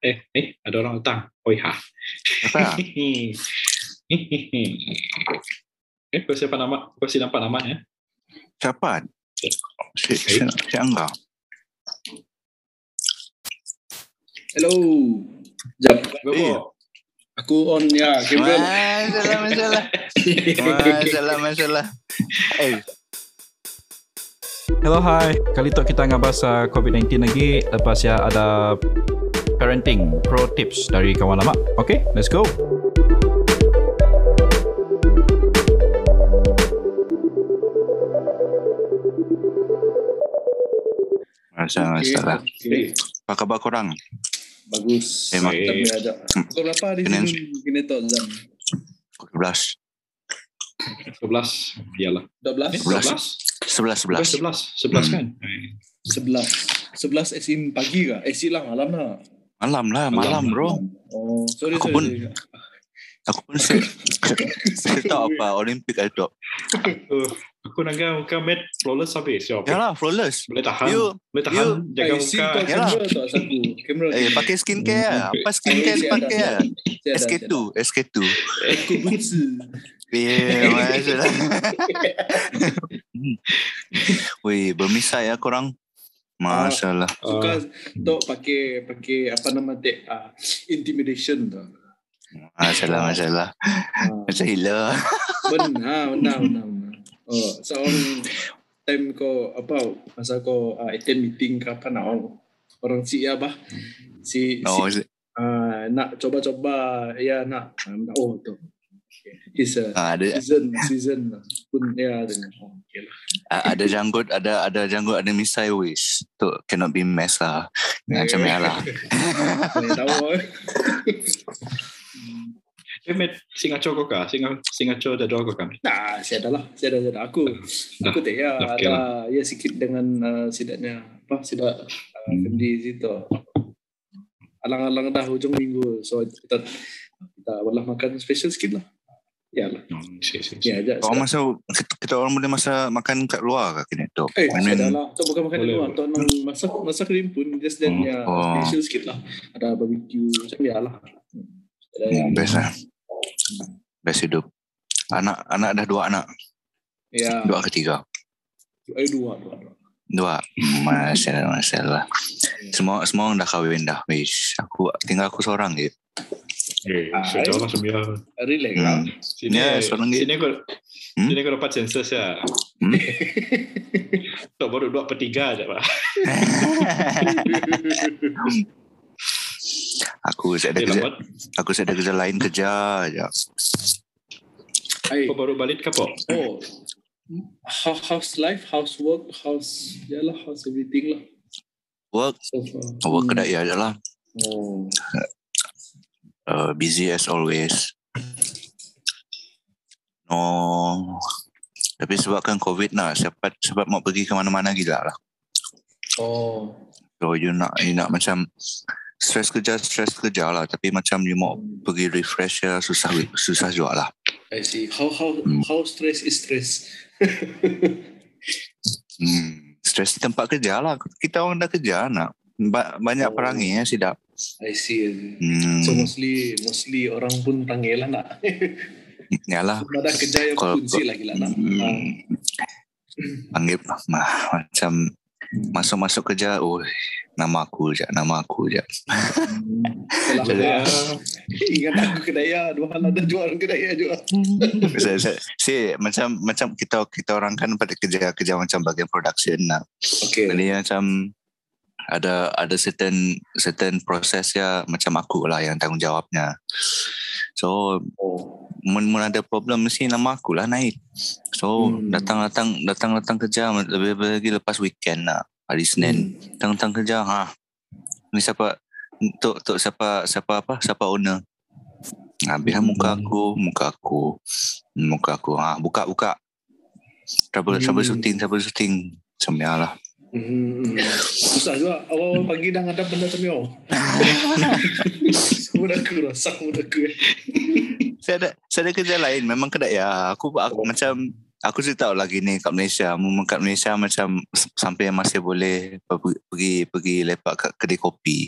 Eh, eh, ada orang datang. Oi ha. Apa? eh, kau siapa nama? Kau si nampak namanya? Siapa? Si, si, si Angga. Hello. Jap. Bobo. Eh. Aku on ya, Gabriel. Masalah, masalah. Masalah, masalah. Eh, Hello, hi. Kali tu kita uh, COVID-19 lagi. Lepas ya ada parenting pro tips dari kawan lama. Okay, let's go. masalah, masalah. Okay. Apa khabar korang? Bagus. Memang. Tapi ada. Pukul berapa di Kena- sini? Kena tahu Zam. Pukul 11. 11. Iyalah. 12? Eh, 11. 11. 11, 11. 11. 11 Hmm. kan? Eh, 11. 11 as in pagi ke? Eh silang malam lah. Malam lah, malam bro. Oh, sorry, Aku sorry. pun- sorry. Aku pun saya, saya tahu apa Olimpik ada. Uh, aku nak muka mat flawless habis. Siapa? Yalah, flawless. Boleh tahan. You, Boleh tahan. you- Jaga Eh, muka. kau Yalah. kamera eh pakai skincare lah. Apa skincare Eh, pakai lah. Siada, SK2, SK2. Aku butsu. Eh, masalah. Weh, bermisai ya korang. Masalah. Suka tu pakai pakai apa nama dek ah, intimidation tu. Masalah, masalah. Ah, Macam hila. benar, benar, benar. Oh, seorang time kau apa masa kau uh, attend meeting ke apa nak orang orang si ya bah si, No, si uh, nak coba-coba ya nak um, oh tu his uh, ah, ada season season lah. pun ya dengan oh, okay lah. Ah, ada janggut ada ada janggut ada misai wish tu cannot be mess lah macam ni lah Saya tahu eh. Eh, mat singaco kau kah? Singa singaco dah doa kau kan? Nah, saya dah lah. Saya dah, saya dah. Aku, aku tak ya, okay ada ya sikit dengan uh, sidaknya apa sidak uh, Hmm. di situ. Alang-alang dah hujung minggu, so kita kita boleh makan special sikit lah. Ya lah. Hmm, si, si, si. Ya masa kita, kita orang boleh masa makan kat luar ke kini tu Eh, I dah mean, lah. So, bukan makan di Boleh, luar. Tok nang masak masak rim pun just then Hmm. ya Oh. special sikit lah. Ada barbecue macam ya lah. Ada ya. hmm, best lah best hidup anak anak dah dua anak Ya. dua ketiga Eh dua, dua, dua. dua masalah masalah semua semua orang dah kahwin dah wish aku tinggal aku seorang je Eh, Ah. Sini, Ya, seorang dia. sini kau, Hmm? sini kau dapat census ya. Hmm? Tok baru dua per tiga aja pak. aku saya ada Eh, kerja lambat. aku saya ada kerja lain kerja aja Hai. Kau baru balik ke po? Oh, Ho- house life, housework, house, ya lah, house everything lah. work So work Hmm. kedai aja lah Oh, uh, busy as always. No, tapi sebabkan COVID nak, sebab sebab mau pergi ke mana-mana gila lah. oh. So you nak you nak macam stress kerja stress kerja lah, tapi macam you mau pergi refresh ya susah susah juga lah. I see. How how Hmm. how stress is stress. Hmm, stress di tempat kerja lah. Kita orang dah kerja nak. Ba- banyak Oh. perangi ya sidak. I see. Hmm, So mostly mostly orang pun panggil lah nak. yalah. Ada kerja yang Kalau- kunci lagi lah nak. Ah. Hmm, panggil mah, macam masuk-masuk kerja, oh nama aku je, nama aku je. Hmm. Jadi, Ya. Ingat aku kedaya, dua hal ada jual kedaya juga. saya, saya, si, macam macam kita kita orang kan pada kerja kerja macam bagian production lah. Okay. Jadi macam ada ada certain certain proses ya macam aku lah yang tanggungjawabnya. So Oh. mun, mun ada problem mesti nama aku lah naik. So Hmm. datang datang datang datang kerja lebih lebih lagi lepas weekend lah hari Senin. Datang datang kerja ha. Ni siapa untuk untuk siapa siapa apa siapa owner. Habis hmm. muka aku, muka aku, muka aku. Ha, buka buka. Trouble Hmm. trouble shooting, trouble shooting. Macam lah. Hmm. Susah juga. Awal-awal pagi dah ngadap benda macam ni. oh. Mudah aku rosak mudah aku. saya ada saya ada kerja lain memang kedai ya aku aku Oh. macam aku sih tahu lagi ni kat Malaysia. Memang kat Malaysia macam sampai masih boleh pergi pergi, pergi lepak kat kedai kopi.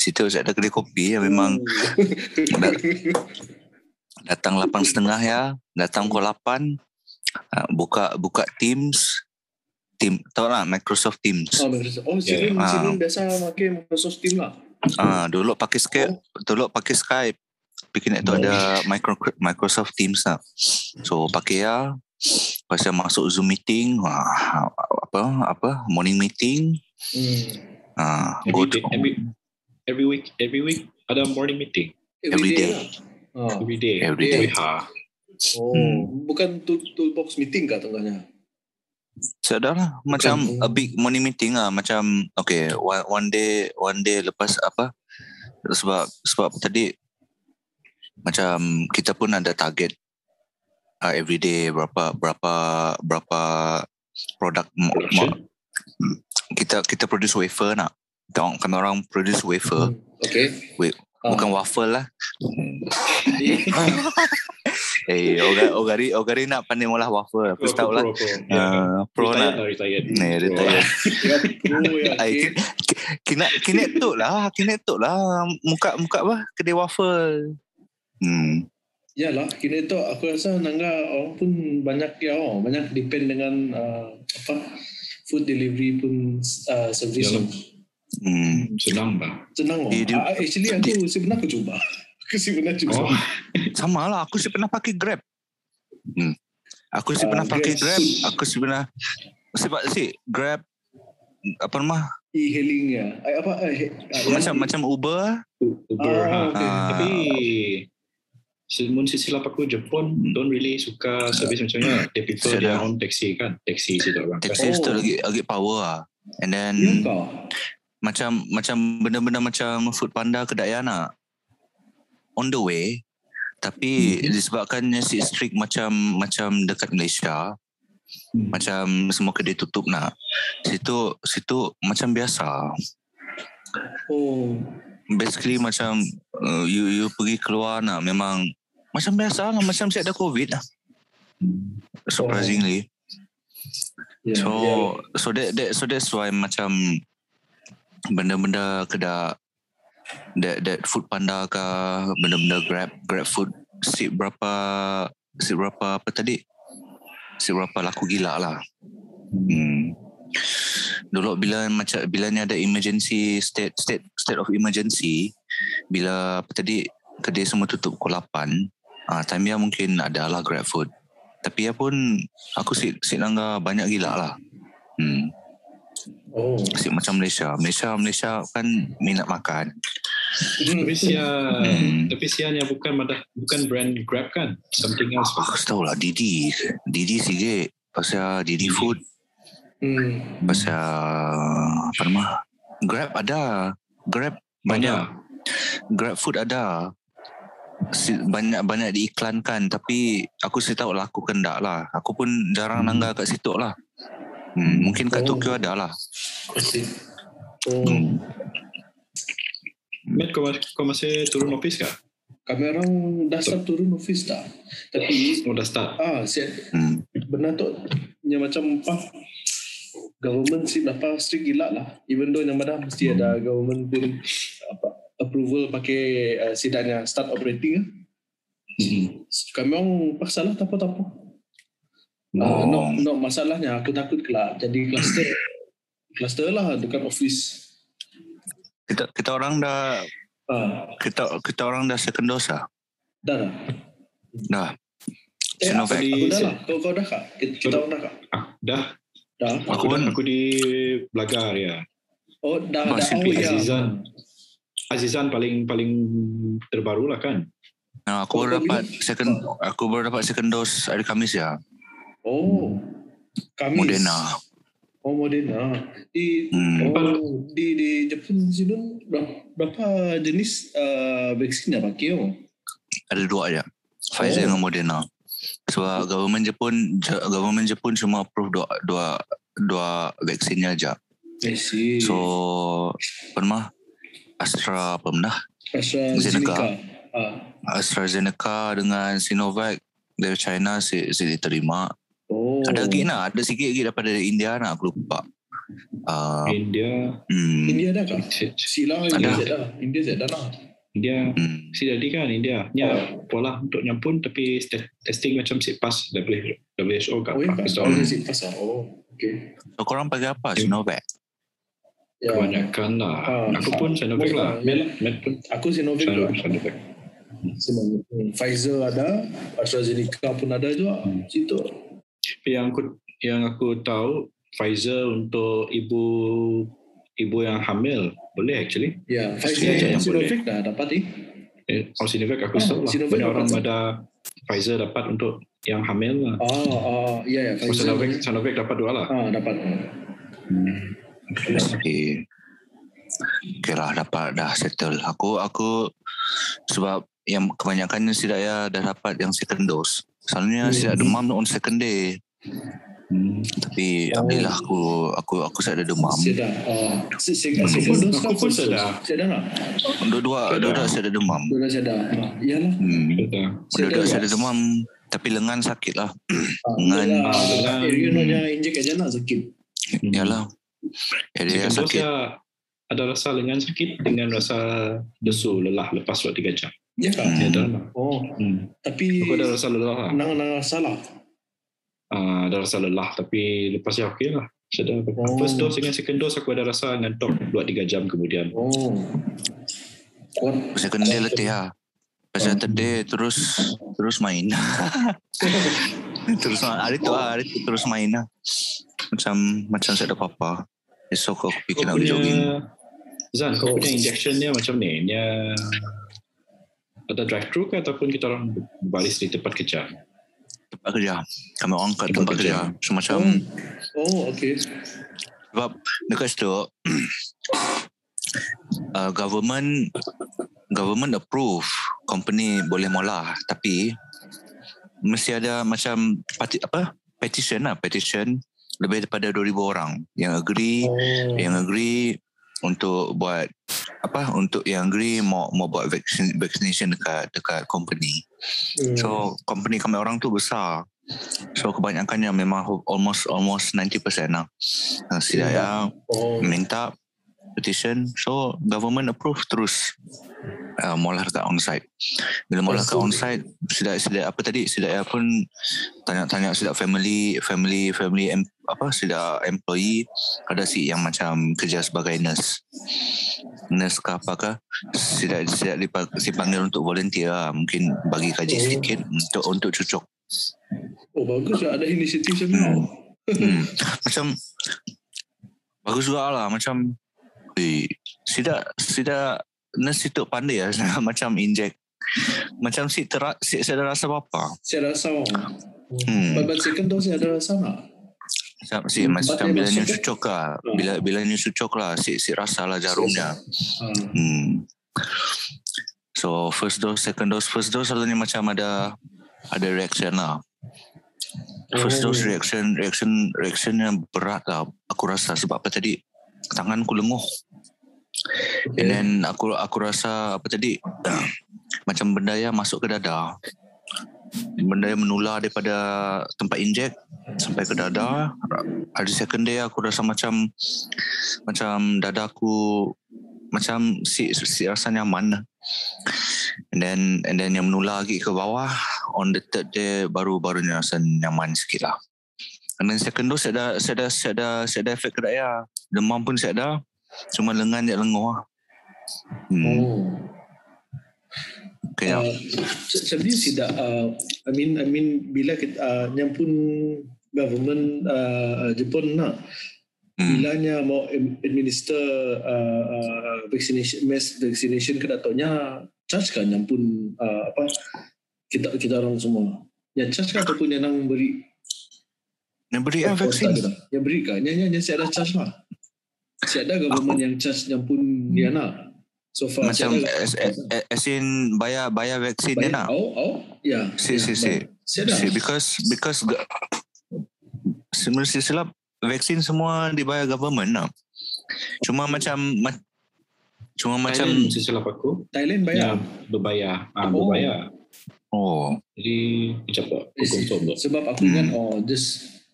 Situ ada kedai kopi yang memang datang lapan setengah ya, datang pukul lapan, ah, buka buka Teams, Team tahu lah Microsoft Teams. Oh, Microsoft. Oh, sini Yeah. sini Ah. biasa pakai Microsoft Team lah. Ah, dulu pakai Skype, dulu pakai Skype. Bikin itu ada micro, Microsoft Teams lah. So pakai ya. Pasal masuk Zoom meeting, wah, apa apa morning meeting, Hmm. ah, Every go day, to every, every week, every week ada morning meeting. Every day. lah. Ah. Every day. Every day. Wih, ha. Oh, Hmm. bukan tool, toolbox meeting kah tengahnya? So dah lah Macam Bukan. a big morning meeting lah Macam Okay one, one day One day lepas apa Sebab Sebab tadi Macam Kita pun ada target uh, Every day Berapa Berapa Berapa Produk Production. Kita Kita produce wafer nak Kita orang, kami orang produce wafer Okay. Wait, Ah. Bukan waffle lah Eh Ogari Ogari, Ogari nak pandai molah waffle Aku tahu lah Pro, pro. Yeah. uh, Pro retired nak lah, retired. Oh, ya, Ay, ki- kina kina tu lah, kina tu lah. Muka muka apa? Kedai waffle. Hmm. Yalah, kini tu aku rasa nangga orang pun banyak ya, oh, banyak depend dengan uh, apa food delivery pun uh, service. Yalah. Hmm. Senang bah. Senang oh. Di- di- Ah, actually aku sebenarnya aku cuba. Aku sebenarnya cuba. Oh, Sama lah, aku pernah pakai Grab. Hmm. Aku sih Ah, pernah pakai Grab. Grab. Aku pernah sebab sih Grab apa nama? E-hailing ya. Ay, apa? Eh, ah, Macam macam Uber. Uber. Ah, ha. okay. Ah. Tapi Mun silap aku Jepun don't really suka service macam ni. They prefer Sedap. their own taxi kan. Taxi situ orang. Taxi Oh. tu lagi lagi power lah. And then Ya? Macam macam benda-benda macam food panda kedai anak on the way tapi Mhm. disebabkannya si strict macam macam dekat Malaysia Hmm. macam semua kedai tutup nak situ situ macam biasa Oh. basically macam uh, you you pergi keluar nak memang macam biasa lah macam si ada covid lah surprisingly Ya, So ya. so that, that so that's why macam benda-benda kedai that that food panda ke benda-benda grab grab food si berapa si berapa apa tadi si berapa laku gila lah hmm. dulu bila macam bila ni ada emergency state state state of emergency bila apa tadi kedai semua tutup pukul 8 ah time dia mungkin ada lah grab food tapi ya pun aku si si langgar banyak gila lah. Hmm. Oh. Si macam Malaysia. Malaysia Malaysia kan minat makan. Tapi sia, Hmm. tapi sianya bukan madah, bukan brand Grab kan? Something else. Aku tahu lah Didi. Didi sikit. Pasal Didi food. Hmm. Pasal apa nama? Grab ada. Grab banyak. Grab food ada. Si, banyak banyak diiklankan tapi aku sih tahu lah aku kendak lah. Aku pun jarang Hmm. nanggar kat situ lah. Hmm, mungkin kat Oh. Tokyo ada lah. Oh. Hmm. Matt, kau, kau masih turun office kah? Kami orang dah start turun office dah. Tapi Oh, dah start. ah, si Hmm. benar tu yang macam apa government si apa strict gila lah even though yang mana mesti ada government pun apa approval pakai uh, sidangnya start operating Hmm. kami orang paksa lah tapo-tapo uh, no, no masalahnya aku takut kelak jadi cluster cluster lah dekat office Kita kita orang dah ah kita kita orang dah second dose lah. dah dah Dah. eh, Sinovac. aku, aku dah lah kau, kau dah kak kita, kita orang dah kak Ah, dah. dah Aku Aku, dah, pun- aku di Belagar ya. oh dah dah Masih oh ya Azizan. Azizan paling paling terbaru lah kan. Nah, aku Oh, baru dapat second aku baru dapat second dose hari Khamis ya. Oh Kamis Moderna. Oh Moderna. Di Hmm. oh, di di Jepun sini berapa, jenis uh, vaksin yang pakai oh? Ada dua aja. Pfizer Oh. dengan Moderna. Sebab government Jepun je- government Jepun cuma approve dua dua dua vaksinnya aja. I see. So nama? Astra apa benda? AstraZeneca. Ah. AstraZeneca dengan Sinovac dari China si, si diterima. Oh. Oh. Ada lagi nak, ada sikit lagi daripada India nak aku lupa. Uh, India hmm, India ada kah? Sila India Ada. dah. India saya dah lah. India hmm. si jadi kan India ni pola untuk nyampun tapi st- testing macam si pas WHO kat Oh, ya kah? Pakistan Oh, dia pasal. Oh, okay. So korang pakai apa? Ya. Sinovac? Ya. kebanyakan lah Ah, aku pun Sinovac boleh lah lah, yalah. Med pun Aku Sinovac Sinovac juga. Sinovac Sinovac. Hmm. Pfizer ada, AstraZeneca pun ada juga. Hmm. Situ. Yang aku yang aku tahu Pfizer untuk ibu ibu yang hamil boleh actually Ya, Pfizer Pfizer yang Sinovac dah dapat eh. eh, oh Sinovac aku Ah, tahu lah Sinovac banyak orang ada Pfizer dapat untuk yang hamil lah Ah, ah, ya ya oh, Pfizer. Sinovac Sinovac dapat dua lah Ah, dapat. Okay. Okay lah dapat dah settle. Aku aku sebab yang kebanyakannya si Daya dah dapat yang second dose. Selalunya Hmm. si demam on second day. Hmm. Tapi Oh. Alhamdulillah aku aku aku saya ada demam. Ah, Aku kan pun sedar. dose. Saya dah lah. Dua-dua Sedar. dua-dua saya ada demam. Dua dah saya dah. Ah, Iyalah. Hmm. Sudah. Dua-dua Sedar. saya ada demam tapi lengan sakit lah. Ah. Ah, you know nya injek aja nak sakit. Hmm. Yalah. Ya, dia dose sakit. ada rasa lengan sakit dengan rasa lesu lelah lepas waktu 3 jam. Ya kah? Hmm. Ada lah. Oh, Hmm. tapi Aku ada rasa lelah lah. nang nang salah. Ah, ada rasa lelah tapi lepas dia okey lah. Sedar. Oh. First dose dengan second dose aku ada rasa ngantuk 2-3 jam kemudian. Oh. Kuat. Second day letih lah. Pasal third day terus terus main. terus main. Hari tu lah, hari tu terus main lah. Macam macam saya ada apa-apa. Esok aku fikir nak jogging. Zan, kau Oh. punya injection dia macam ni. Dia ada drive-thru ke ataupun kita orang baris di tempat kerja? Tempat kerja. Kami orang kat Tempat tempat kerja. kerja. Semacam Oh, okay. sebab dekat situ uh, government government approve company boleh mula tapi mesti ada macam pati, apa petition lah petition lebih daripada 2000 orang yang agree Oh. yang agree untuk buat apa untuk yang agree mau mau buat vaksin vaccination dekat dekat company. Hmm. So company kami orang tu besar. So kebanyakannya memang almost almost 90% lah. Si Hmm. Daya oh. minta petition so government approve terus uh, mula dekat onsite bila mula dekat onsite sudah sudah apa tadi sudah pun tanya-tanya sudah family family family em, apa sudah employee ada si yang macam kerja sebagai nurse nurse ke apa ke sudah sudah dipa- dipanggil untuk volunteer lah. mungkin bagi gaji Oh. sedikit untuk untuk cucuk Oh, bagus lah. Ada inisiatif macam ni. hmm. macam bagus juga lah macam eh, sida sida nurse itu pandai lah macam inject macam si tera, si saya ada rasa apa Saya rasa. Hmm. Hmm. But second dose saya ada rasa nak. macam si Hmm, macam bila ni cucuk lah bila bila ni cucuk lah si si rasa lah jarumnya Ah. hmm. so first dose second dose first dose selalunya macam ada ada reaction lah First Oh. dose reaction reaction reactionnya berat lah aku rasa sebab apa tadi tanganku lenguh. And then aku aku rasa apa tadi macam benda yang masuk ke dada. Benda yang menular daripada tempat injek sampai ke dada. Hari second day aku rasa macam macam dadaku macam si, si rasa nyaman. And then and then yang menular lagi ke bawah on the third day baru barunya rasa nyaman sikit lah. And then second dose saya ada saya ada saya ada saya ada efek ke daya. Demam pun saya ada. Cuma lengan dia lenguh lah. Hmm. Oh. Okay, Uh, sebenarnya tidak uh, I mean I mean bila kita uh, yang pun government uh, Jepun nak hmm. bilanya mau administer uh, uh, vaccination mass vaccination ke datanya charge kan yang pun uh, apa kita kita orang semua yang charge kan ataupun yang nang beri Yang beri vaksin. yang beri kan yang yang, yang saya ada charge lah saya ada government yang charge yang pun dia nak so far Macam as, as, as in bayar bayar vaksin dia nak. Oh, oh, ya. Si, ya, si, si. dah. See, because because sebenarnya silap vaksin semua dibayar government nak. Cuma macam ma- cuma macam Thailand sesilap aku Thailand bayar. yang berbayar. Ah, Oh. berbayar. oh Jadi, macam apa? Aku confirm? Sebab aku Hmm. ingat, oh, this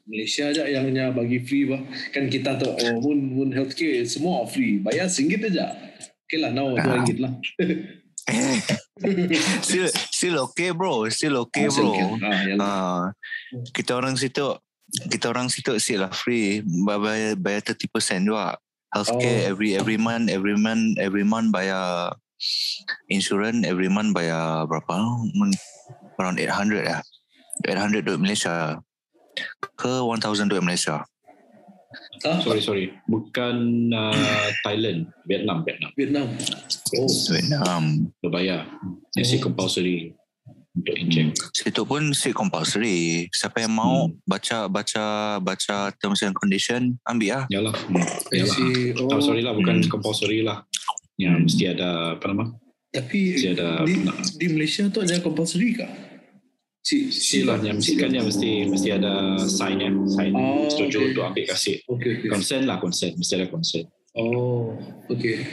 Malaysia aja yang bagi free bah. Kan kita tu oh, mun mun healthcare semua free. Bayar singgit aja. Okay lah, now Ah. ringgit lah. still still okay bro, still okay Ah, bro. Ah, yang Ah, kita orang situ kita orang situ still lah free bayar bayar 30% juga. Healthcare Oh. every every month every month every month bayar insurance every month bayar berapa? Around 800 ya. 800 duit Malaysia ke 1000 duit Malaysia. ah, Sorry, sorry. Bukan uh, Thailand. Vietnam, Vietnam. Vietnam. Oh, Vietnam. Berbayar. Yang si compulsory untuk inject. Situ pun si compulsory. Siapa yang mau Hmm. baca baca baca terms and condition ambil lah. Yalah. I Yalah. Oh, sorry lah. Bukan Hmm. compulsory lah. Hmm. mesti ada, apa nama? Tapi Mesti ada di, nak- di Malaysia tu ada compulsory kah? Si si Silah yang mesti kan yang mesti mesti ada sign ya, sign Oh, setuju okay. untuk ambil kasih. Okay, okay. Consent lah, consent. Mesti ada consent. Oh, okay.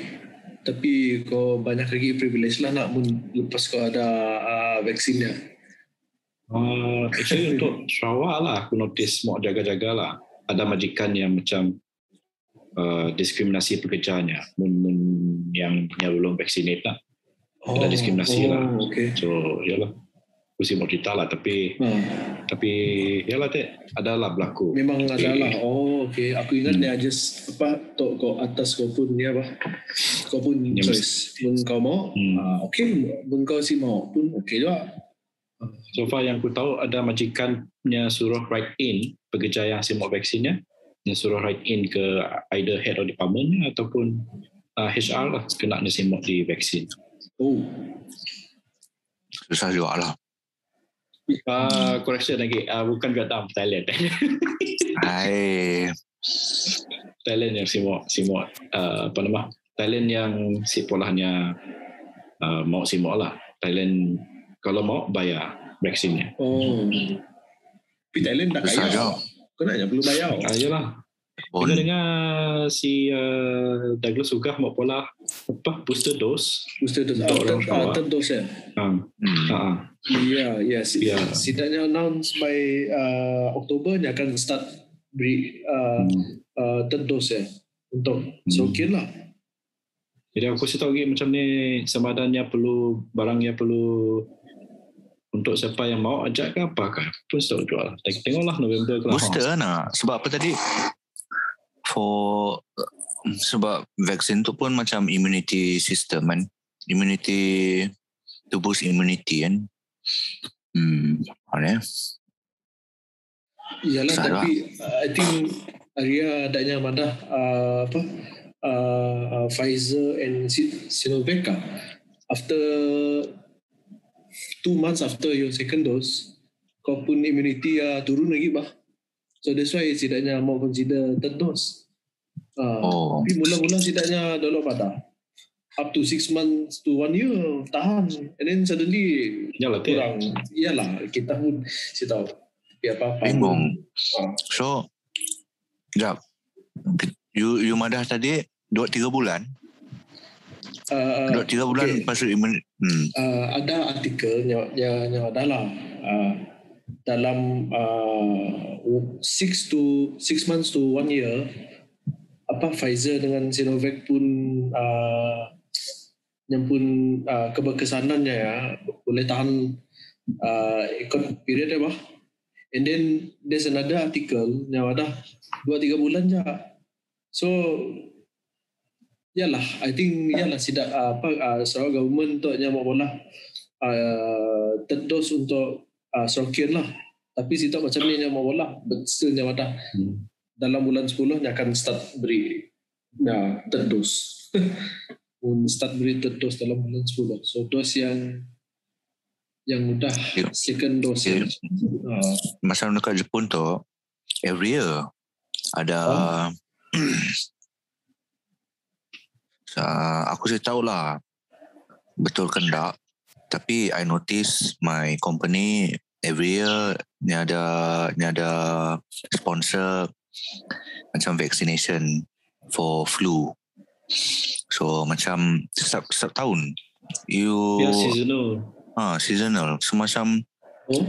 Tapi kau banyak lagi privilege lah nak mun lepas kau ada uh, vaksinnya. Uh, actually untuk Sarawak lah aku notice mau jaga-jaga lah. Ada majikan yang macam uh, diskriminasi pekerjaannya. Mun, mun yang punya belum vaccinate lah. Ada diskriminasi oh, lah. Okay. So yalah. Sih mau cerita lah tapi Ha, tapi yalah teh adalah berlaku. memang ada Okay. lah. Oh, okay. Aku ingat Hmm. dia just apa tok kau atas kau pun ni apa? Kau pun Ya, choice. Mun kau mau, Hmm. ah, okay. Mun kau si mau pun okay juga. So far yang aku tahu ada majikannya suruh write in pekerja yang si mau vaksinnya yang suruh write in ke either head of department ataupun uh, HR lah kena ni si mau di vaksin. Oh, Susah juga lah. Uh, correction lagi, uh, bukan Vietnam, Thailand. Hai. Thailand yang si mau uh, apa nama? Thailand yang si polahnya uh, mau si mau lah. Thailand kalau mau bayar vaksinnya. oh. Tapi Thailand tak kaya. Kau nak perlu bayar. Ah, yalah. Pun Kita dengar si uh, Douglas Sugah mau pola apa booster dose. Booster dose. Untuk Ah, orang third, ah, Sarawak. third dose ya. Um, hmm. uh, Ya, ya. Si, Ya. Sidaknya announce by uh, Oktober dia akan start beri uh, uh, third dose ya. Untuk Hmm. Sokir lah. Jadi aku sih tahu lagi macam ni semadannya perlu barangnya perlu untuk siapa yang mau ajak ke apa ke pun tahu jual. Tengok tengoklah November ke Booster lah nak. Sebab apa tadi? For sebab vaksin tu pun macam immunity system kan. Immunity to boost immunity kan. Hmm, mana? Iyalah Salah. tapi uh, I think Arya adanya madah uh, apa uh, uh, Pfizer and Si- Sinovac ah. after two months after your second dose kau pun immunity uh, turun lagi bah so that's why setidaknya mau consider third dose uh, Oh, tapi mula-mula setidaknya dulu pada up to six months to one year tahan and then suddenly Yalah kurang iyalah kita pun si tahu tapi apa-apa bingung. Ah. So, jap. You you madah tadi dua tiga bulan. Uh, Dua tiga bulan okay. tu imun. Hmm. uh, ada artikel yang yang, yang adalah uh, dalam uh, six to six months to one year apa Pfizer dengan Sinovac pun uh, yang pun uh, keberkesanannya ya boleh tahan uh, ikut period apa and then there's another article yang ada dua tiga bulan je. So Yalah, I think yalah sidak uh, apa uh, government untuk yang mau bola uh, third dose untuk uh, Sarawak lah. Tapi situ macam ni yang mau bola, but still yang ada Hmm. dalam bulan 10 yang akan start beri nah, third dose. Start beri third dose dalam bulan 10. So dose yang yang mudah Ya. second dose. Ya. Uh, Masa dekat Jepun tu every year ada uh, aku sih tahu lah betul ke tak tapi I notice my company every year ni ada ni ada sponsor macam vaccination for flu so macam setiap, setiap tahun you Ya seasonal. ah seasonal semacam oh,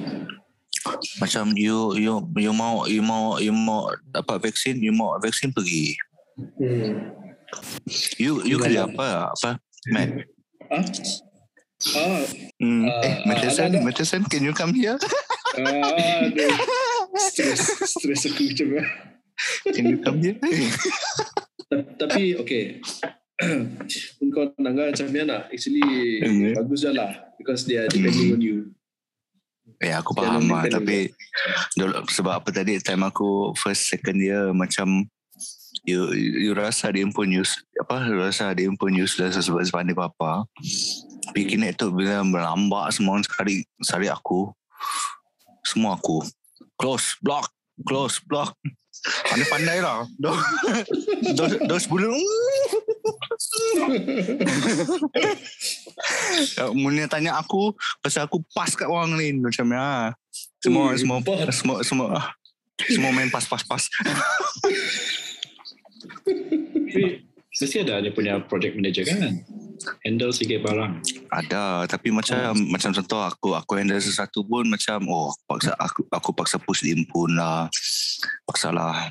Macam you you you mau you mau you mau dapat vaksin, you mau vaksin pergi. Hmm. You you kerja apa? Apa? Matt. Ah, ah, Hmm. Ah, eh, ada. Matheson, can you come here? ah, aduh. Stres, stres aku macam. Can you come here? Ta- Tapi okay. Kau nangga macam ni nak actually Hmm. bagus je lah because they are depending on you. Eh aku Jangan faham lah tapi dulu, sebab apa tadi time aku first second year macam you you rasa dia pun use apa rasa dia pun useless sebab sebab dia apa tapi kini tu bila melambak semua orang sekali sekali aku. Semua aku. Close block close block. Pandai-pandai lah. Dos dos, dos bulan Mula tanya aku Pasal aku pas kat orang lain Macam ya Semua Ui, semua pas. semua semua semua main pas pas pas. Mesti ada dia punya project manager kan. Handle sikit barang. Ada tapi macam macam contoh aku aku handle sesuatu pun macam oh aku paksa aku aku paksa push dia pun lah. Paksa lah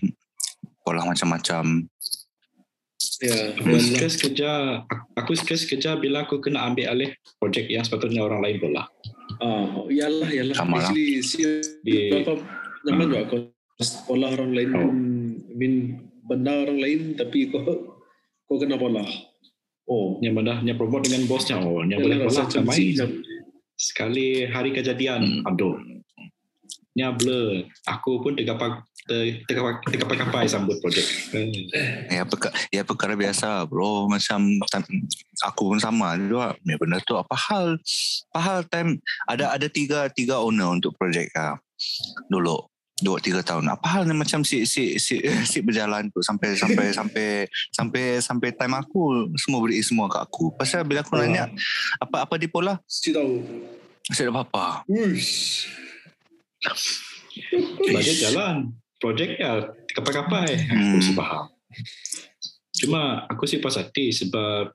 pola macam-macam. Ya, Aku stres kerja, aku stres kerja bila aku kena ambil alih projek yang sepatutnya orang lain pula. Ah, yalah, yalah. Sama lah. Actually, si Di, berapa zaman juga kau pola orang lain, Oh. I mean benda orang lain tapi kau kau kena pola. Oh, yang mana yang promote dengan bosnya, oh, yang boleh rasa pula macam main. Sekali hari kejadian, aduh. Nya blur. Aku pun tergapak ter, tergapak tergapak-gapai sambut projek. Hmm. Ya perkara, ya perkara biasa bro macam aku pun sama juga. Ya benda tu apa hal apa hal time ada ada tiga tiga owner untuk projek ah dulu dua tiga tahun. Apa hal ni macam si si si si berjalan tu sampai sampai sampai sampai sampai time aku semua beri semua kat aku. Pasal bila aku nanya apa apa di pola Si tahu. saya ada apa? Bajet jalan. Projek ya. Aku Hmm. hmm. faham. Cuma aku sih pas hati sebab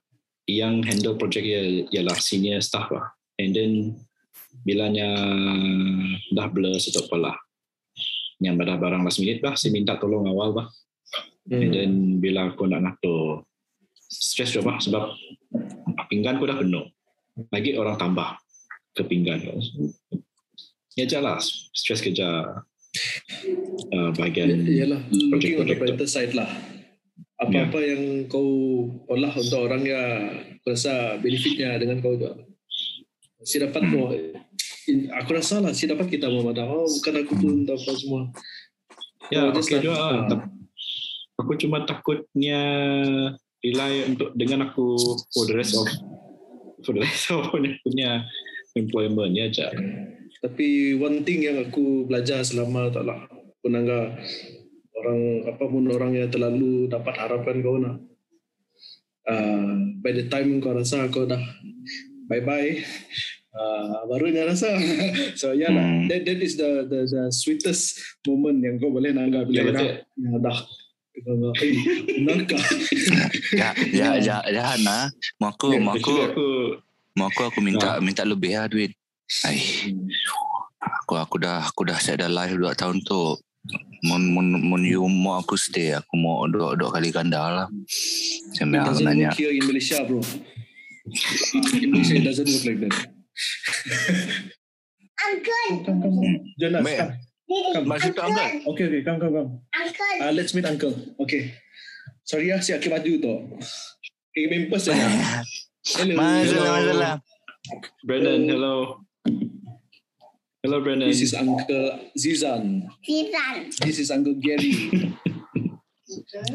yang handle projek ya ialah senior staff lah. And then bilanya dah blur stop lah. Yang dah barang last minute lah, saya minta tolong awal bah. And Hmm. then bila aku nak ngatur stress juga bah sebab pinggan aku dah penuh. Lagi orang tambah ke pinggan. Ya jelas stress kerja uh, bahagian Yalah, looking on the tu. brighter side lah. Apa-apa yang kau olah untuk orang ya, aku rasa benefitnya dengan kau juga. Si dapat Hmm. Aku rasa lah si dapat kita mau mana. Oh, bukan aku pun tak apa semua. Ya, Oh, like- juga. Tap- Aku cuma takutnya rely untuk dengan aku for the rest of for the rest of punya, employment ya aja. Tapi one thing yang aku belajar selama tak lah penangga orang apa pun orang yang terlalu dapat harapan kau nak. Uh, by the time kau rasa kau dah bye bye, uh, baru dia rasa. so ya lah, Hmm. that that is the the the sweetest moment yang kau boleh nangga bila Ya, dah ya, dah. Eh, nangka. Ya ya ya ya nah. Mau aku Ya, mau actually aku aku mau aku aku minta minta lebih lah duit. Ai. aku aku dah aku dah set dah live 2 tahun tu mun mun mun you mau aku stay aku mau dua dua kali ganda lah aku doesn't nanya work here in Malaysia, bro. In Malaysia, it doesn't work like that. Uncle, Come, come, come. Jonas, come. Come. Maksud tu uncle Okay, okay, come, come, come. Uncle, Uh, let's meet uncle. Okay. Sorry ah, siap ke baju tu. Okay, members ya. Hello. masalah masalah Brandon, hello. Hello Brandon. This is Uncle Zizan. Zizan, This is Uncle Gary.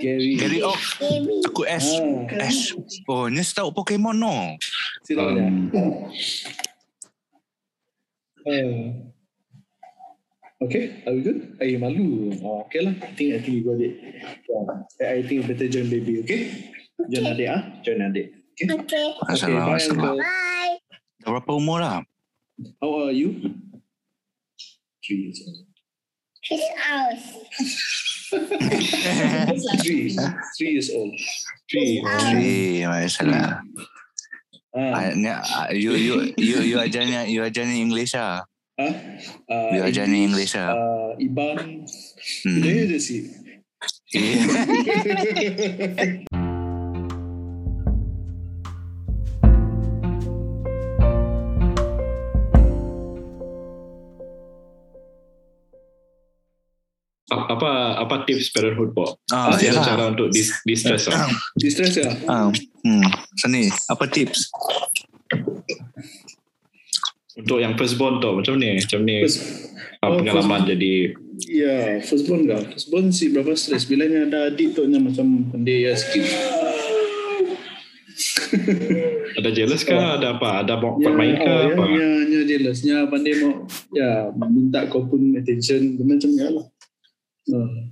Gary. Gary oh baby, aku S Ah, S oh ni tahu Pokemon no si tahu ya. Um, Uh, okay, are we good? Eh, malu. Oh, okay lah. I think I think you got it. Yeah. I think you better join baby, okay? Join adik ah, join adik. Okay. okay, Okay, masalah bye uncle. bye. dah berapa umur lah How are you? Three years old. His house. Three. Three years old. three. Eh, masalah. Ah, Ah, ni, ah, you you you you ajarnya you ajarnya English ah. Ha? Uh, Dia ajar ni English lah. Uh, Iban. Hmm. Dia je sih. Eh, Apa apa tips parenthood Pok? Ah, Apa yalah. cara untuk dis, distress lah? Distress ya? Ah, hmm. Sini, apa tips? Untuk yang firstborn tu macam ni, macam ni First, apa oh, pengalaman jadi ya, firstborn kah? Firstborn sih berapa stres. Bila ni ada adik tu nya macam pandai ya sikit. ada jealous ke? Ada apa? Ada mau Ya, main ke ah, apa? Ya, ya, ya jealous. Ya, pandai mau ya minta kau pun attention. Macam ya lah. Uh.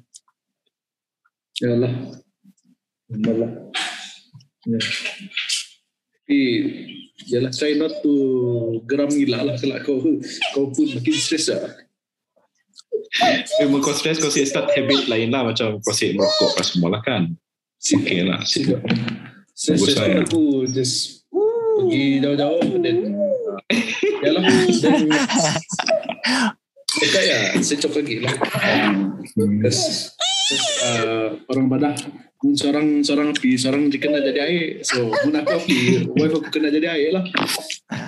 Ya lah. Benar lah. Ya. Tapi, ya lah, try not to geram gila lah kalau kau kau pun makin stres lah. Memang kau stress kau start habit lain lah macam kau siap merokok apa semua lah kan. Okay lah. Sila. Bagus Stres pun lah. aku just pergi jauh-jauh dan ya lah. Dan dekat ya, secok lagi lah. Terus, terus uh, orang badah Mun seorang seorang api, seorang jika nak jadi air. So, mun aku api, wife aku kena jadi air lah.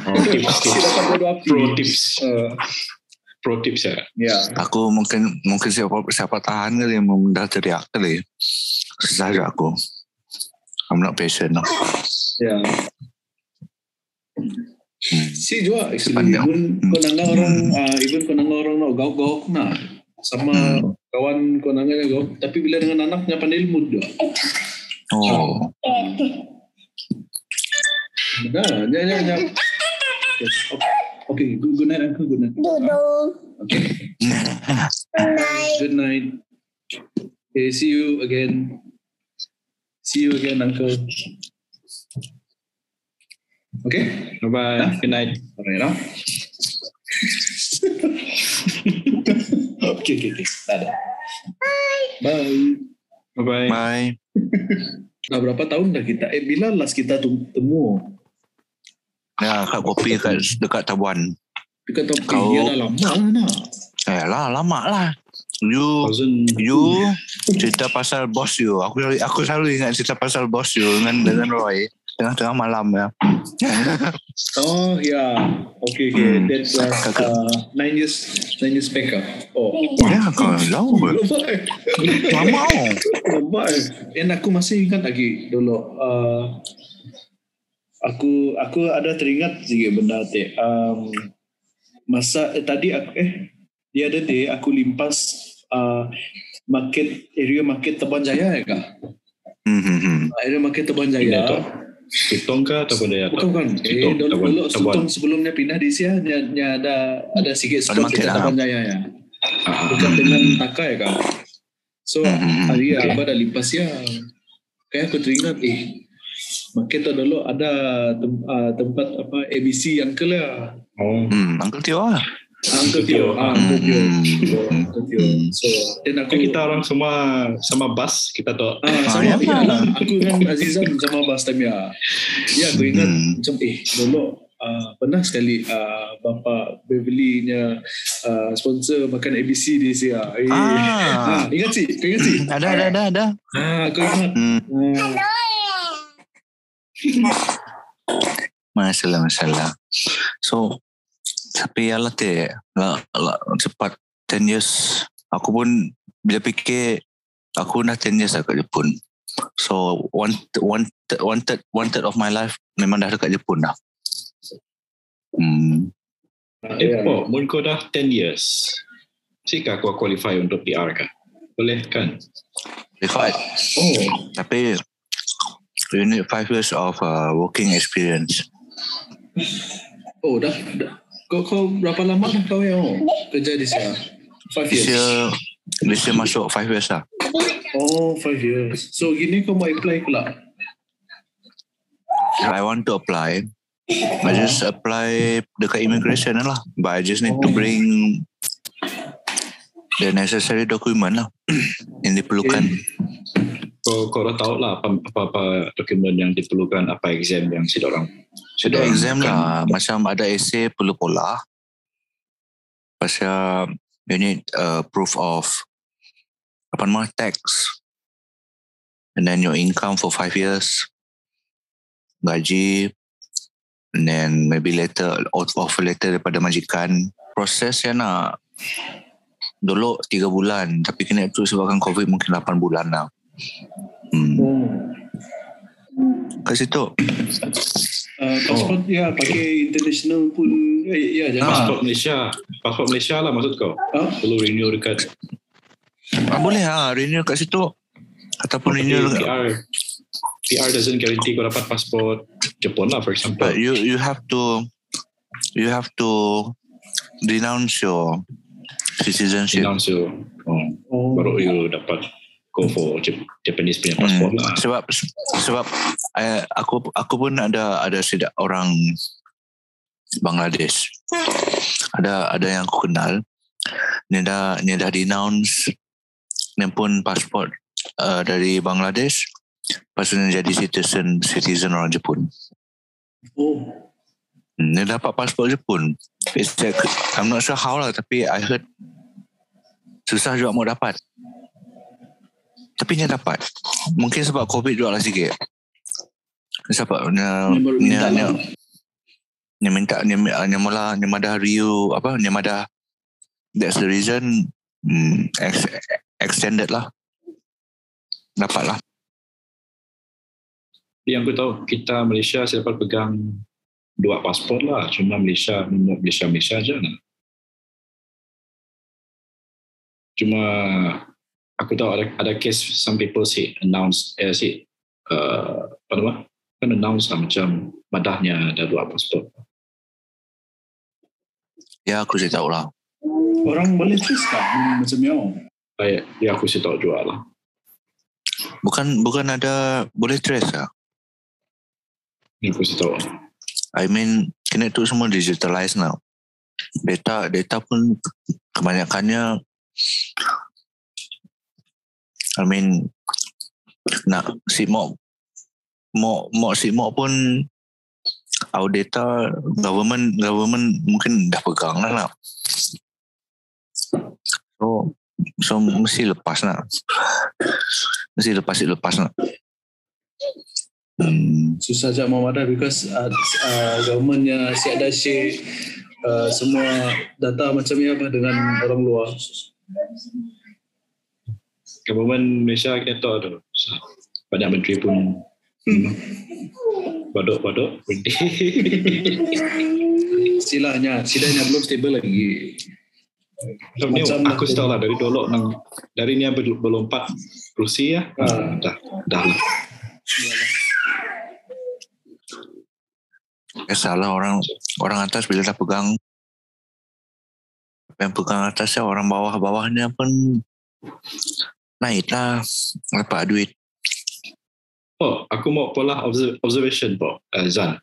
Oh, tips, api. Pro tips. Uh, Pro tips ya. ya. Aku mungkin mungkin siapa siapa tahan kali mau dah teriak kali. Susah je aku. I'm not patient. No. Ya. Hmm. Si juga actually even kau nangga orang uh, even kau nangga orang no gauk-gauk na sama Hmm. kawan kau nangga nya gauk tapi bila dengan anaknya pandai ilmu dia. Oh, Benar, ya ya ya. Okay, good, good night uncle, good night. Duduk. Okay, Night. good night. Okay, see you again. See you again uncle. Okay, Bye bye. Good night. alright lah. okay, okay, okay. Dadah. Bye. Bye bye. bye. Dah berapa tahun dah kita? Eh, bila last kita tu temu? Ya, kat kopi kat dekat Tabuan. Dekat topi Kau- dia dah lama lah nak. Eh lah, lama lah. You Thousand. you cerita pasal bos you. Aku aku selalu ingat cerita pasal bos you dengan dengan Roy tengah-tengah malam ya. Oh ya, okay okay. Hmm. That was Kakak. uh, nine years nine years back ah. Oh, Ya, kau jauh. lama. Lama. oh. Lama. And aku masih ingat lagi dulu. Uh, aku aku ada teringat sikit benda tu. Um, masa eh, tadi aku eh the other day aku limpas uh, market area market Teban Jaya ya kah? Hmm, hmm, hmm. Area market Teban Jaya. tu. Sutong ke ataupun dia Bukan bukan. Eh, Sutong, dulu, dulu. Sutong sebelumnya pindah di Sia, dia, dia ada ada sikit Ada spot market dekat lah. Taman Jaya ya. Ah, Dekat dengan Taka ya kan. So Hmm, hmm, hmm. hari Okay. aku ada lipas ya. Kayak aku teringat eh market tu dulu ada tem, uh, tempat apa ABC yang ke lah. Oh. Hmm, Uncle Tio lah. Ah, Uncle Tio. Ah, Uncle Tio. So, Uncle Tio. So, dan aku kita orang semua sama bus kita tu. Ah, sama ya ya, lah. Aku dengan Azizan sama bus time ya. Ya, aku ingat Hmm. macam eh dulu uh, pernah sekali uh, bapa Beverly-nya uh, sponsor makan ABC di sini. Eh. Ah. Ah, ingat sih, kau ingat sih? Ada ada ada ada. Ah, aku ingat. Hmm. Ah, Masalah masalah. So tapi ya lah lah, lah, cepat 10 years aku pun bila fikir aku dah 10 years lah kat Jepun. So one one one third one third of my life memang dah dekat Jepun dah. Hmm. Eh, ya. Pok, mun kau dah 10 years. Sikah kau qualify untuk PR kah? Boleh kan? Qualified. Oh, Tapi you need five years of uh, working experience. oh dah, dah. Kau, kau berapa lama dah kau yang oh, kerja di sini? Five years. year, this year masuk five years lah. Oh, five years. So, gini kau mau apply pula? If I want to apply, I just apply dekat immigration lah. But I just need to bring the necessary document lah yang diperlukan. Kau, kau dah tahu lah apa, apa-apa dokumen yang diperlukan, apa exam yang si orang Ada exam lah. Macam ada essay perlu pola. Pasal you need uh, proof of apa nama tax and then your income for five years gaji and then maybe later offer letter daripada majikan proses yang nak dulu tiga bulan tapi kena tu sebabkan covid mungkin 8 bulan lah hmm. Oh. Kat situ Uh, pasport ya pakai international pun ya, ya jangan. Pasport Malaysia. Pasport Malaysia lah maksud kau. Ah. Perlu renew dekat ah, boleh lah renew kat situ ataupun renew PR. PR doesn't guarantee kau dapat pasport Jepun lah for example. but you you have to you have to renounce your citizenship Announce you. Oh, Oh. baru you dapat go for Jap- Japanese punya pasport Hmm. lah. Sebab sebab eh, aku aku pun ada ada sedak orang Bangladesh. Ada ada yang aku kenal. Ni dah ni dah denounce ni pun pasport uh, dari Bangladesh. Lepas tu dia jadi citizen citizen orang Jepun. Oh. Hmm, Dia dapat pasport Jepun. It's like, I'm not sure how lah tapi I heard susah juga mau dapat. Tapi dia dapat. Mungkin sebab COVID juga lah sikit. Sebab dia, Dia baru dia, minta dia, dia malah dia madah review apa dia madah that's the reason hmm, ex, extended lah. Dapat lah. Yang aku tahu kita Malaysia saya dapat pegang dua pasport lah. Cuma Malaysia Malaysia Malaysia aja lah. Cuma aku tahu ada ada case some people say announce eh say uh, apa nama kan announce lah macam madahnya ada dua pasport. Ya aku sih tahu lah. Orang boleh twist kah macam ni oh. Saya ya aku sih tahu juga lah. Bukan bukan ada boleh trace lah. Yang aku sih tahu. I mean kena tu semua digitalize now. Data data pun kebanyakannya I mean nak simok mau mau simok pun our data government government mungkin dah pegang lah nak. So so mesti lepas nak. Mesti lepas lepas nak. Hmm. susah je mau ada because uh, uh, governmentnya si ada share uh, semua data macam ni apa dengan orang luar. Government Malaysia kita tahu tu. Banyak menteri pun hmm. baduk-baduk berhenti. Silanya, silanya belum stable lagi. Macam ni aku tahu lah dari dulu nang dari ni yang ber- berlompat Rusia Ah. dah dah lah. Biasalah orang orang atas bila dah pegang yang pegang atasnya orang bawah-bawahnya pun naik lah dapat duit. Oh, aku mau pola observ- observation po, uh, Zan.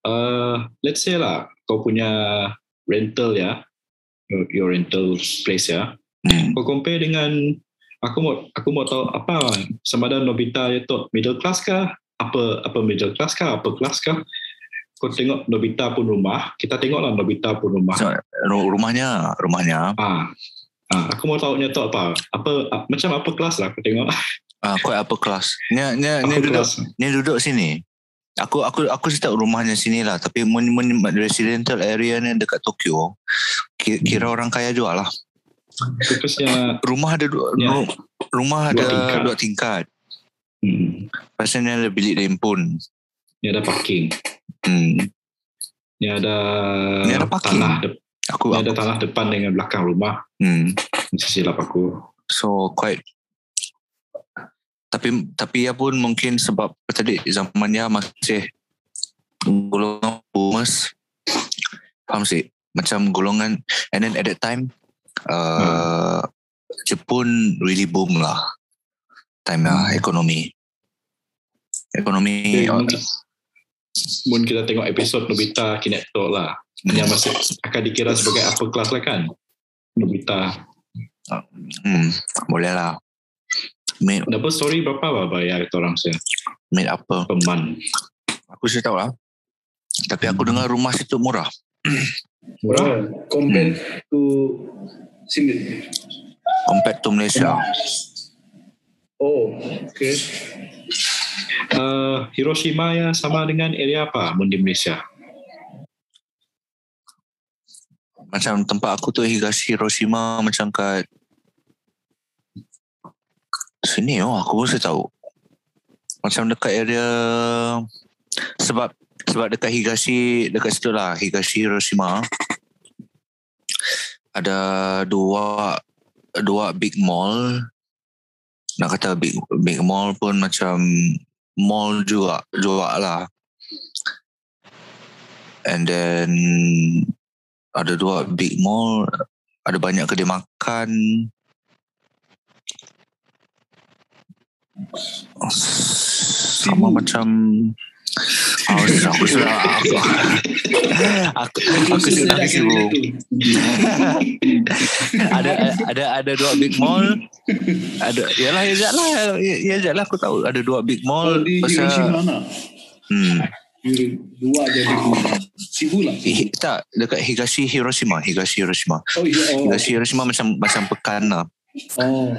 Uh, let's say lah, kau punya rental ya, your, your rental place ya. Hmm. Kau compare dengan aku mau aku mau tahu apa sama ada Nobita itu middle class kah? Apa apa middle class kah? Apa class kah? Kau tengok Nobita pun rumah, kita tengoklah Nobita pun rumah. So, ru- rumahnya rumahnya Ah, ah, aku mau tahu tahu apa? Apa ah, macam apa kelas lah aku tengok. ah quite upper class. Ni ni ni duduk ni duduk sini. Aku aku aku tahu rumahnya sini lah tapi mun, mun residential area ni dekat Tokyo ki- kira orang kaya juga lah. Fokusnya Rumah ada dua, Ya. ru- rumah Dua ada tingkat. dua tingkat. hmm, Pasal ni ada bilik rempun. ni ada parking, Hmm. ni ada, Ni ada parking. tanah, de- Aku, ni ada aku tanah depan dengan belakang rumah. hmm. Mesti silap aku. So quite tapi tapi ya pun mungkin sebab tadi zamannya masih golongan boomers. Faham sih? Macam golongan and then at that time uh, Jepun really boom lah. Time lah ekonomi. Ekonomi Okay, mungkin, kita tengok episod Nobita Kineto lah. Yang masih akan dikira sebagai upper class lah kan. Nobita. hmm, boleh lah mid, Dapat story berapa lah bayar kita orang saya mid apa per month. aku sih tahu lah tapi aku dengar rumah situ murah Murah. Oh, compared to sini. Compared to Malaysia. Oh, okay. Uh, Hiroshima ya sama dengan area apa mun di Malaysia? Macam tempat aku tu Higashi Hiroshima macam kat sini oh aku pun saya tahu. Macam dekat area sebab sebab dekat Higashi dekat situ lah Higashi Hiroshima. Ada dua dua big mall. Nak kata big big mall pun macam mall juga juga lah. And then ada dua big mall. Ada banyak kedai makan sama macam Oh, aku sudah aku aku aku sudah aku sibuk. ada ada ada dua big mall. Ada yalah ya lah ya ya lah aku tahu ada dua big mall Oh, di pasal Hiroshima mana? hmm Dua je di Shibu lah. Hi- tak dekat Higashi Hiroshima Higashi Hiroshima Oh. Oh, Higashi Hiroshima macam macam pekan lah oh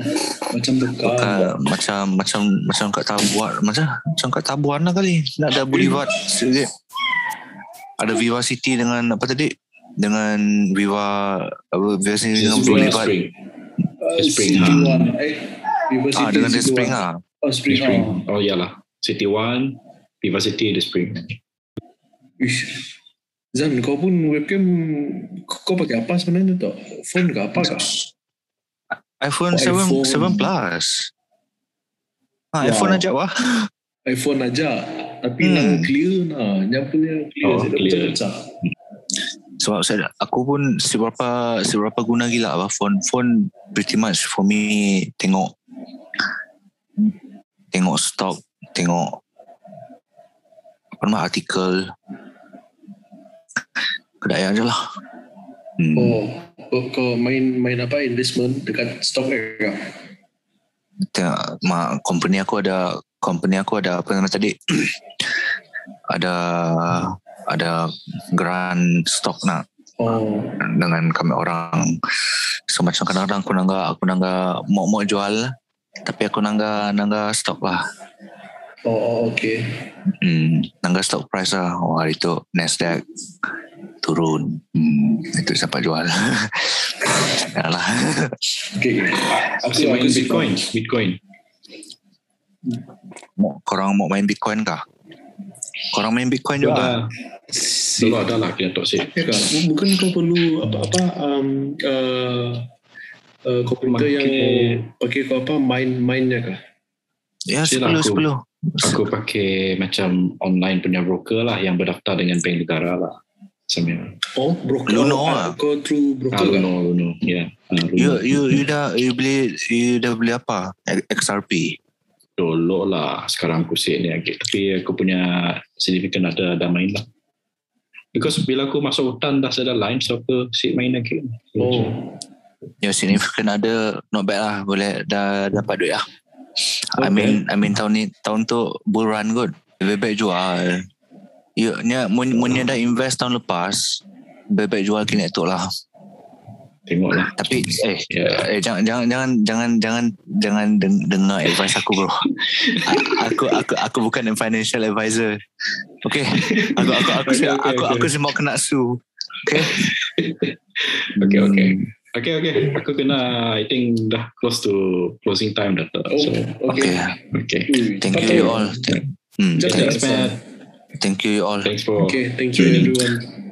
macam dekat. pekan macam macam macam kat Tabuan macam macam kat Tabuan lah kali nak ada boulevard sikit ada Viva City dengan apa tadi dengan Viva apa Viva City dengan Spring, boulevard Spring. Uh, Spring, ha. One. Eh, ah City, dengan The City Spring ah Oh, Spring. Spring. Oh. Oh iyalah. City One, Viva City, The Spring. Ish. Zan, kau pun webcam kau pakai apa sebenarnya tu? Phone ke apa ke? iPhone Oh, 7 iPhone. 7 Plus ah Wow. iPhone aja wah iPhone aja. Tapi Hmm. yang clear nah, yang punya clear Oh, saya dah clear. sebab saya aku pun seberapa seberapa guna gila apa phone phone pretty much for me tengok tengok stock tengok apa nama artikel kedai aja lah hmm. Oh, kau, kau main main apa investment dekat stock ke? tengok mak company aku ada company aku ada apa nama tadi? Ada ada grant stock nak. Oh, dengan kami orang. So macam kadang-kadang aku nangga aku nangga mau mau jual. Tapi aku nangga nangga stok lah oh, oh okay. hmm, nangga stok price lah oh, hari tu Nasdaq turun hmm, itu siapa jual ya lah Okay. Aku Masih main Bitcoin. Bitcoin. mau, korang mau main Bitcoin kah korang main Bitcoin juga ada, dulu ada lah kita tok sih. Ya kan? Bukan kau perlu apa-apa um, uh, uh, komputer yang pakai kau apa main mainnya kah? ya Silah sepuluh aku. pakai macam online punya broker lah yang berdaftar dengan bank negara lah. Sambil. Oh, broker. Luno oh, lah. Kau through Ah, broker kah? Luno, Luno. Ya. Ah, Luno. you you you dah you beli you dah beli apa XRP Dulu lah. Sekarang aku set ni lagi. Tapi aku punya significant ada, ada main lah. Because bila aku masuk hutan dah ada line so aku set main lagi. Oh, Ya significant ada not bad lah boleh dah dapat duit lah. I Okay. mean I mean tahun ni tahun tu bull run good. Baik jual. Ya, nya mun mun nya dah invest tahun lepas, baik jual kini tu lah. Tengoklah. Tapi eh Ya. eh jangan jangan jangan jangan jangan jangan deng- dengar advice aku bro. Aku aku aku bukan financial advisor. Okay. Aku aku aku Okay, aku okay, aku, okay. aku semua kena sue. Okay. Okay, okay. Hmm. Okay, okay. Aku kena, I think dah close to closing time dah. oh, So, okay. Okay. okay. Thank apa you all. Thank, Just thank, Thanks, Matt. thank you all. Thanks for Okay, thank you everyone.